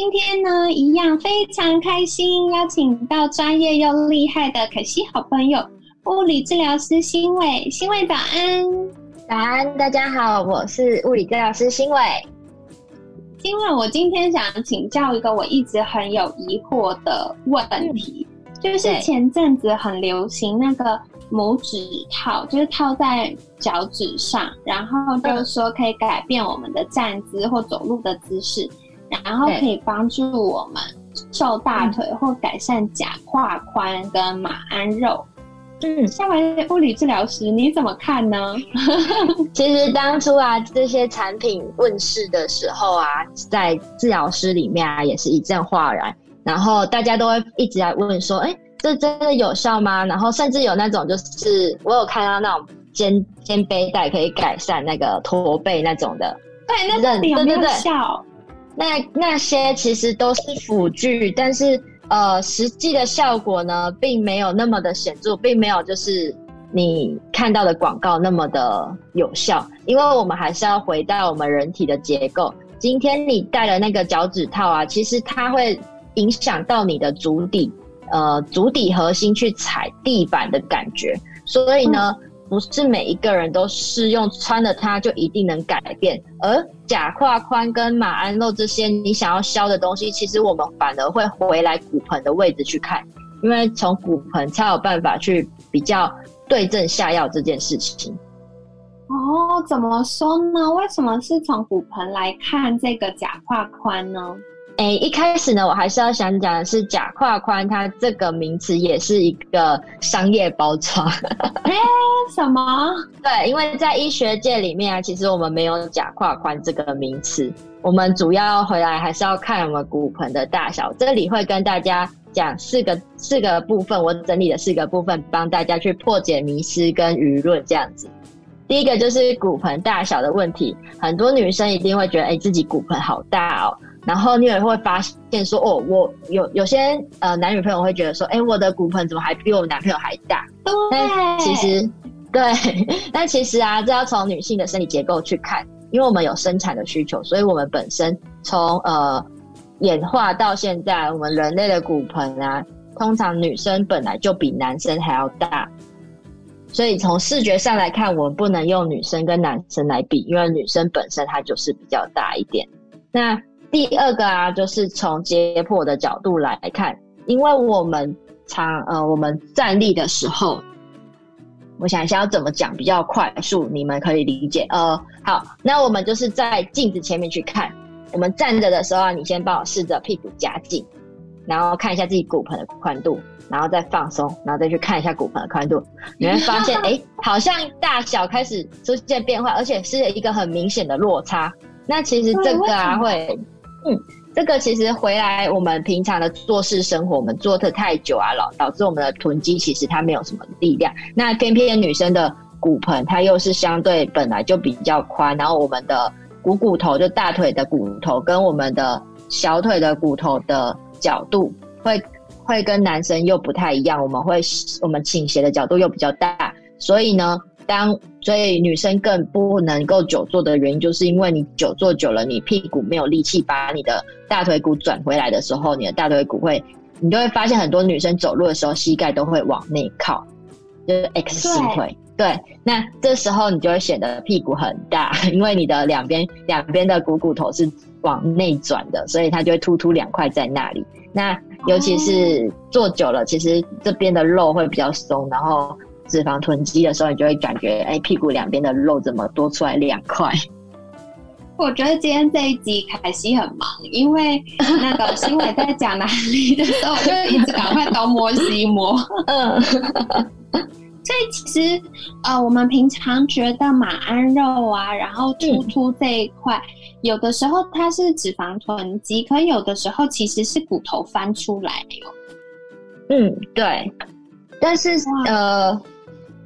今天呢，一样非常开心，邀请到专业又厉害的可惜好朋友物理治疗师新伟。新伟早安，早安，大家好，我是物理治疗师新伟。新伟，我今天想请教一个我一直很有疑惑的问题，就是前阵子很流行那个拇指套，就是套在脚趾上，然后就是说可以改变我们的站姿或走路的姿势。然后可以帮助我们瘦大腿或改善假胯宽跟马鞍肉。嗯，身为物理治疗师，你怎么看呢？其实当初啊，这些产品问世的时候啊，在治疗师里面啊，也是一阵哗然。然后大家都会一直在问说：“哎，这真的有效吗？”然后甚至有那种就是我有看到那种肩肩背带可以改善那个驼背那种的。对，那到底有没有效？那那些其实都是辅具，但是呃，实际的效果呢，并没有那么的显著，并没有就是你看到的广告那么的有效。因为我们还是要回到我们人体的结构。今天你戴了那个脚趾套啊，其实它会影响到你的足底，呃，足底核心去踩地板的感觉。所以呢。不是每一个人都适用穿了它就一定能改变，而假胯宽跟马鞍肉这些你想要消的东西，其实我们反而会回来骨盆的位置去看，因为从骨盆才有办法去比较对症下药这件事情。哦，怎么说呢？为什么是从骨盆来看这个假胯宽呢？哎，一开始呢，我还是要想讲的是假胯宽，它这个名词也是一个商业包装。哎，什么？对，因为在医学界里面啊，其实我们没有假胯宽这个名词，我们主要回来还是要看我们骨盆的大小。这里会跟大家讲四个四个部分，我整理的四个部分，帮大家去破解迷思跟舆论这样子。第一个就是骨盆大小的问题，很多女生一定会觉得，哎，自己骨盆好大哦。然后你也会发现说，哦，我有有些呃男女朋友会觉得说，哎，我的骨盆怎么还比我男朋友还大？对，其实 对，但其实啊，这要从女性的生理结构去看，因为我们有生产的需求，所以我们本身从呃演化到现在，我们人类的骨盆啊，通常女生本来就比男生还要大，所以从视觉上来看，我们不能用女生跟男生来比，因为女生本身它就是比较大一点。那第二个啊，就是从解剖的角度来看，因为我们常呃，我们站立的时候，我想一下要怎么讲比较快速，你们可以理解。呃，好，那我们就是在镜子前面去看，我们站着的时候啊，你先帮我试着屁股夹紧，然后看一下自己骨盆的宽度，然后再放松，然后再去看一下骨盆的宽度，你会 发现，哎，好像大小开始出现变化，而且是一个很明显的落差。那其实这个啊会。嗯，这个其实回来我们平常的做事生活，我们做的太久啊，老导致我们的臀肌其实它没有什么力量。那偏偏女生的骨盆，它又是相对本来就比较宽，然后我们的股骨头就大腿的骨头跟我们的小腿的骨头的角度会会跟男生又不太一样，我们会我们倾斜的角度又比较大，所以呢。当所以女生更不能够久坐的原因，就是因为你久坐久了，你屁股没有力气把你的大腿骨转回来的时候，你的大腿骨会，你就会发现很多女生走路的时候膝盖都会往内靠，就是 X 型腿。对，那这时候你就会显得屁股很大，因为你的两边两边的股骨头是往内转的，所以它就会突突两块在那里。那尤其是坐久了，其实这边的肉会比较松，然后。脂肪囤积的时候，你就会感觉，哎，屁股两边的肉怎么多出来两块？我觉得今天这一集凯西很忙，因为那个新伟在讲哪里的时候，我就一直赶快东摸西摸。嗯，所以其实呃，我们平常觉得马鞍肉啊，然后突突这一块，有的时候它是脂肪囤积，可有的时候其实是骨头翻出来哟。嗯，对。但是呃，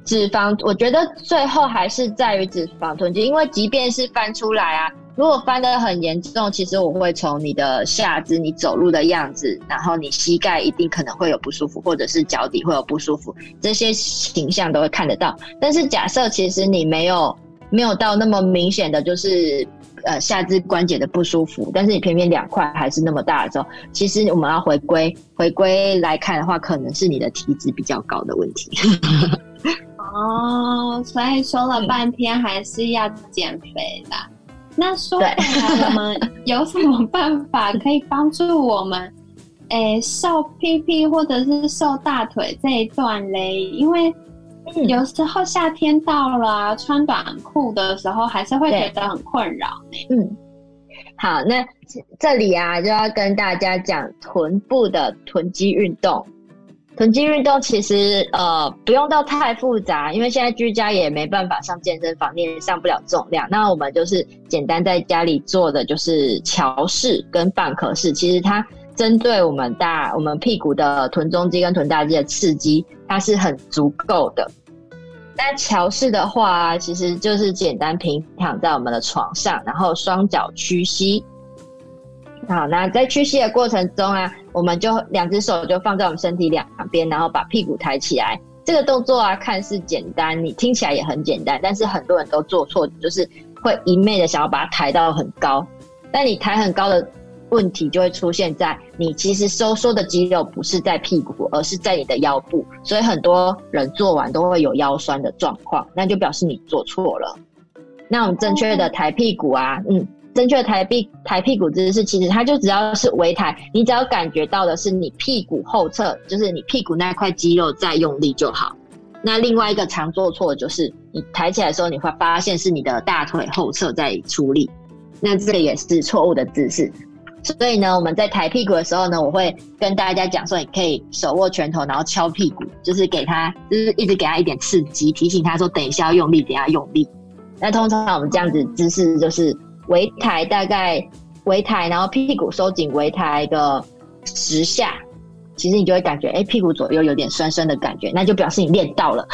脂肪，我觉得最后还是在于脂肪囤积，因为即便是翻出来啊，如果翻的很严重，其实我会从你的下肢、你走路的样子，然后你膝盖一定可能会有不舒服，或者是脚底会有不舒服，这些形象都会看得到。但是假设其实你没有没有到那么明显的就是。呃，下肢关节的不舒服，但是你偏偏两块还是那么大的时候，其实我们要回归回归来看的话，可能是你的体脂比较高的问题。哦，所以说了半天还是要减肥的。那说回来，我们有什么办法可以帮助我们，诶，瘦屁屁或者是瘦大腿这一段嘞？因为有时候夏天到了，穿短裤的时候还是会觉得很困扰嗯，好，那这里啊就要跟大家讲臀部的臀肌运动。臀肌运动其实呃不用到太复杂，因为现在居家也没办法上健身房，练上不了重量。那我们就是简单在家里做的，就是桥式跟半壳式。其实它针对我们大我们屁股的臀中肌跟臀大肌的刺激，它是很足够的。那桥式的话，其实就是简单平躺在我们的床上，然后双脚屈膝。好，那在屈膝的过程中啊，我们就两只手就放在我们身体两边，然后把屁股抬起来。这个动作啊，看似简单，你听起来也很简单，但是很多人都做错，就是会一昧的想要把它抬到很高。但你抬很高的。问题就会出现在你其实收缩的肌肉不是在屁股，而是在你的腰部，所以很多人做完都会有腰酸的状况，那就表示你做错了。那我们正确的抬屁股啊，嗯，正确的抬屁抬屁股姿势，其实它就只要是微抬，你只要感觉到的是你屁股后侧，就是你屁股那块肌肉在用力就好。那另外一个常做错的就是你抬起来的时候，你会发现是你的大腿后侧在出力，那这个也是错误的姿势。所以呢，我们在抬屁股的时候呢，我会跟大家讲说，你可以手握拳头，然后敲屁股，就是给他，就是一直给他一点刺激，提醒他说，等一下要用力，等下用力。那通常我们这样子姿势就是围抬，大概围抬，然后屁股收紧，围抬个十下，其实你就会感觉，哎，屁股左右有点酸酸的感觉，那就表示你练到了。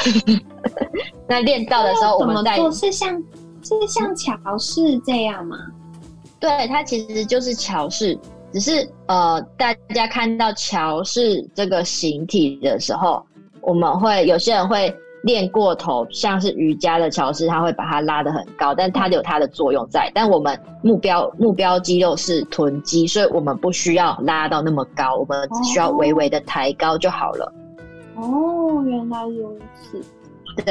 那练到的时候，我们在是像是像桥式这样吗？对，它其实就是桥式，只是呃，大家看到桥式这个形体的时候，我们会有些人会练过头，像是瑜伽的桥式，它会把它拉得很高，但它有它的作用在。但我们目标目标肌肉是臀肌，所以我们不需要拉到那么高，我们只需要微微的抬高就好了。哦，原来如此。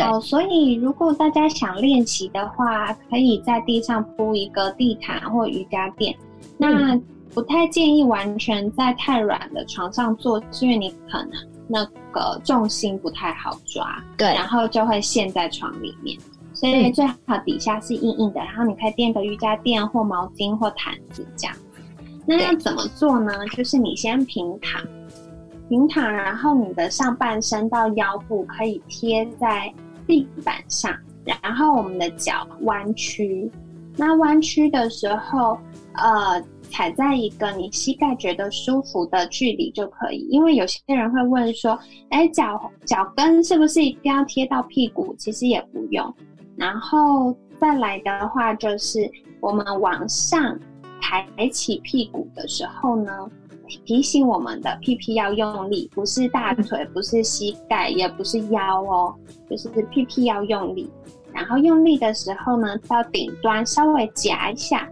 哦，所以如果大家想练习的话，可以在地上铺一个地毯或瑜伽垫。那不太建议完全在太软的床上做，因为你可能那个重心不太好抓，对，然后就会陷在床里面。所以最好底下是硬硬的，然后你可以垫个瑜伽垫或毛巾或毯子这样。那要怎么做呢？就是你先平躺。平躺，然后你的上半身到腰部可以贴在地板上，然后我们的脚弯曲。那弯曲的时候，呃，踩在一个你膝盖觉得舒服的距离就可以。因为有些人会问说，哎，脚脚跟是不是一定要贴到屁股？其实也不用。然后再来的话，就是我们往上抬起屁股的时候呢。提醒我们的屁屁要用力，不是大腿，不是膝盖，也不是腰哦，就是屁屁要用力。然后用力的时候呢，到顶端稍微夹一下，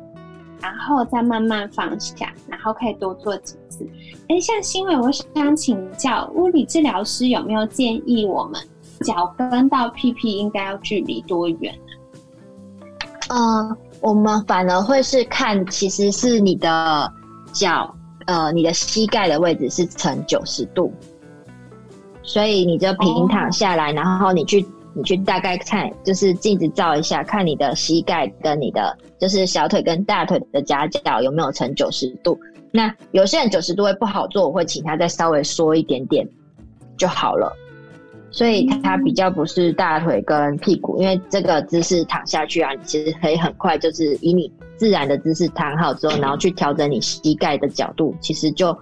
然后再慢慢放下，然后可以多做几次。哎，像新伟，我想请教物理治疗师有没有建议我们脚跟到屁屁应该要距离多远？嗯，我们反而会是看，其实是你的脚。呃，你的膝盖的位置是呈九十度，所以你就平躺下来，然后你去你去大概看，就是镜子照一下，看你的膝盖跟你的就是小腿跟大腿的夹角有没有呈九十度。那有些人九十度会不好做，我会请他再稍微缩一点点就好了。所以它比较不是大腿跟屁股，因为这个姿势躺下去啊，你其实可以很快就是以你自然的姿势躺好之后，然后去调整你膝盖的角度，其实就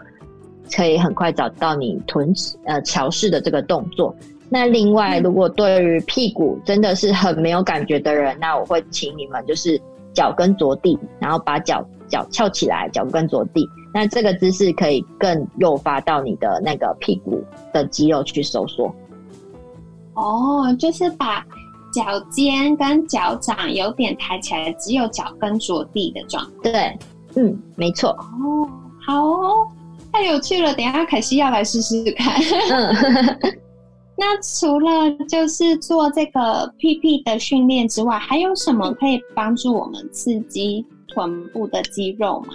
可以很快找到你臀呃桥式的这个动作。那另外，如果对于屁股真的是很没有感觉的人，那我会请你们就是脚跟着地，然后把脚脚翘起来，脚跟着地。那这个姿势可以更诱发到你的那个屁股的肌肉去收缩。哦，就是把脚尖跟脚掌有点抬起来，只有脚跟着地的状态。对，嗯，没错。哦，好哦，太有趣了，等下凯西要来试试看。嗯。那除了就是做这个屁屁的训练之外，还有什么可以帮助我们刺激臀部的肌肉吗？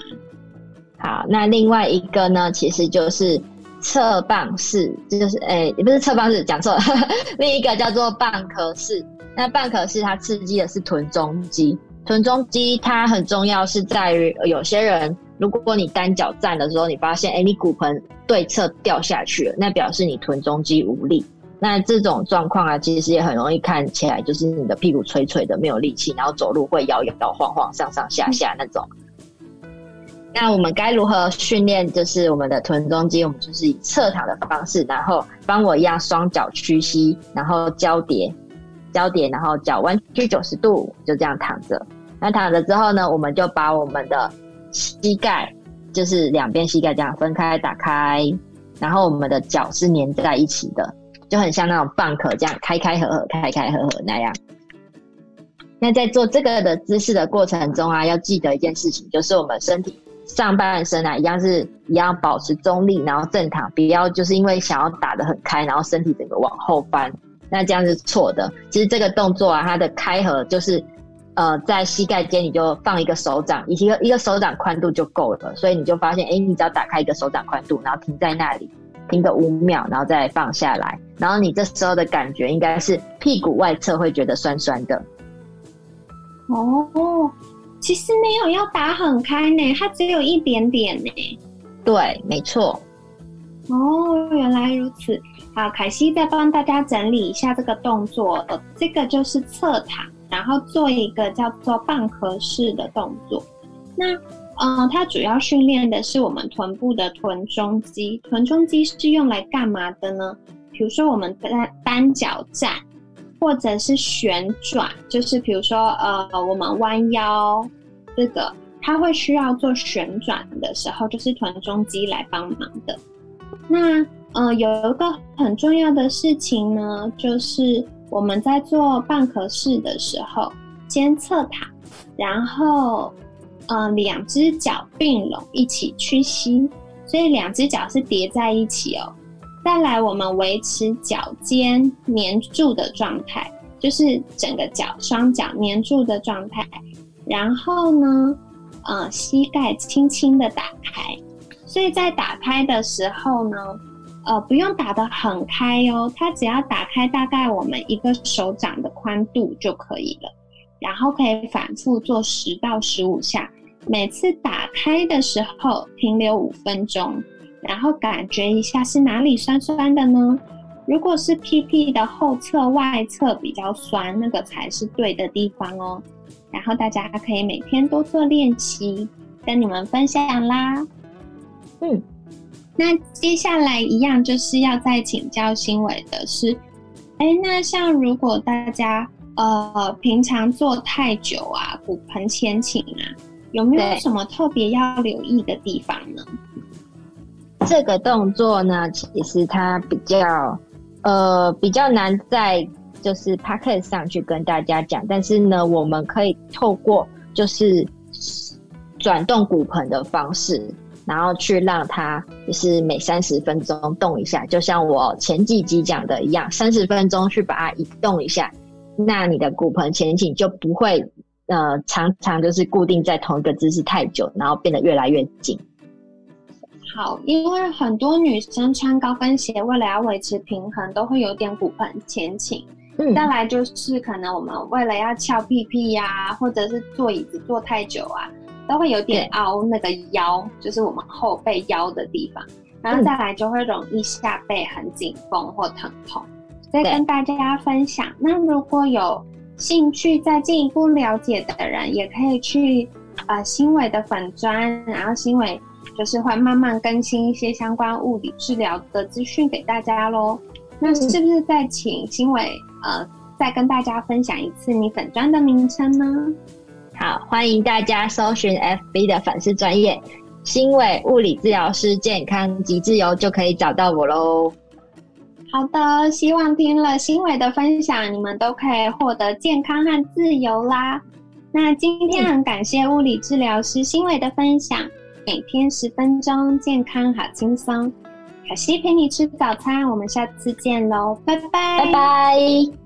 好，那另外一个呢，其实就是侧棒式，这就是诶，也不是侧棒式，讲错了。另一个叫做蚌壳式。那蚌壳式它刺激的是臀中肌，臀中肌它很重要，是在于有些人，如果你单脚站的时候，你发现哎，你骨盆对侧掉下去了，那表示你臀中肌无力。那这种状况啊，其实也很容易看起来，就是你的屁股垂垂的，没有力气，然后走路会摇摇晃晃、上上下下那种。那我们该如何训练？就是我们的臀中肌，我们就是以侧躺的方式，然后帮我一样双脚屈膝，然后交叠，交叠，然后脚弯曲九十度，就这样躺着。那躺着之后呢，我们就把我们的膝盖，就是两边膝盖这样分开打开，然后我们的脚是粘在一起的。就很像那种蚌壳这样开开合合、开开合合那样。那在做这个的姿势的过程中啊，要记得一件事情，就是我们身体上半身啊，一样是一样保持中立，然后正躺，不要就是因为想要打得很开，然后身体整个往后翻，那这样是错的。其实这个动作啊，它的开合就是呃，在膝盖间你就放一个手掌，一个一个手掌宽度就够了。所以你就发现，哎，你只要打开一个手掌宽度，然后停在那里。停个五秒，然后再放下来，然后你这时候的感觉应该是屁股外侧会觉得酸酸的。哦，其实没有要打很开呢，它只有一点点呢。对，没错。哦，原来如此。好，凯西再帮大家整理一下这个动作。呃，这个就是侧躺，然后做一个叫做蚌壳式的动作。那嗯，它主要训练的是我们臀部的臀中肌。臀中肌是用来干嘛的呢？比如说我们单单脚站，或者是旋转，就是比如说呃，我们弯腰，这个它会需要做旋转的时候，就是臀中肌来帮忙的。那呃，有一个很重要的事情呢，就是我们在做半壳式的时候，先侧躺，然后。嗯，两只脚并拢一起屈膝，所以两只脚是叠在一起哦。再来，我们维持脚尖粘住的状态，就是整个脚双脚粘住的状态。然后呢，呃，膝盖轻轻的打开。所以在打开的时候呢，呃，不用打得很开哦，它只要打开大概我们一个手掌的宽度就可以了。然后可以反复做十到十五下。每次打开的时候停留五分钟，然后感觉一下是哪里酸酸的呢？如果是屁屁的后侧、外侧比较酸，那个才是对的地方哦。然后大家可以每天多做练习，跟你们分享啦。嗯，那接下来一样就是要再请教新伟的是，哎，那像如果大家呃平常坐太久啊，骨盆前倾啊。有没有什么特别要留意的地方呢？这个动作呢，其实它比较呃比较难在就是 p a c k e t 上去跟大家讲，但是呢，我们可以透过就是转动骨盆的方式，然后去让它就是每三十分钟动一下，就像我前几集讲的一样，三十分钟去把它移动一下，那你的骨盆前倾就不会。呃，常常就是固定在同一个姿势太久，然后变得越来越紧。好，因为很多女生穿高跟鞋，为了要维持平衡，都会有点骨盆前倾。嗯，再来就是可能我们为了要翘屁屁呀，或者是坐椅子坐太久啊，都会有点凹那个腰，就是我们后背腰的地方。然后再来就会容易下背很紧绷或疼痛。再跟大家分享，那如果有。兴趣再进一步了解的人，也可以去呃新伟的粉砖，然后新伟就是会慢慢更新一些相关物理治疗的资讯给大家喽。那是不是再请新伟呃再跟大家分享一次你粉砖的名称呢？好，欢迎大家搜寻 FB 的粉丝专业新伟物理治疗师健康及自由，就可以找到我喽。好的，希望听了新伟的分享，你们都可以获得健康和自由啦。那今天很感谢物理治疗师新伟的分享，每天十分钟，健康好轻松。小西陪你吃早餐，我们下次见喽，拜拜，拜拜。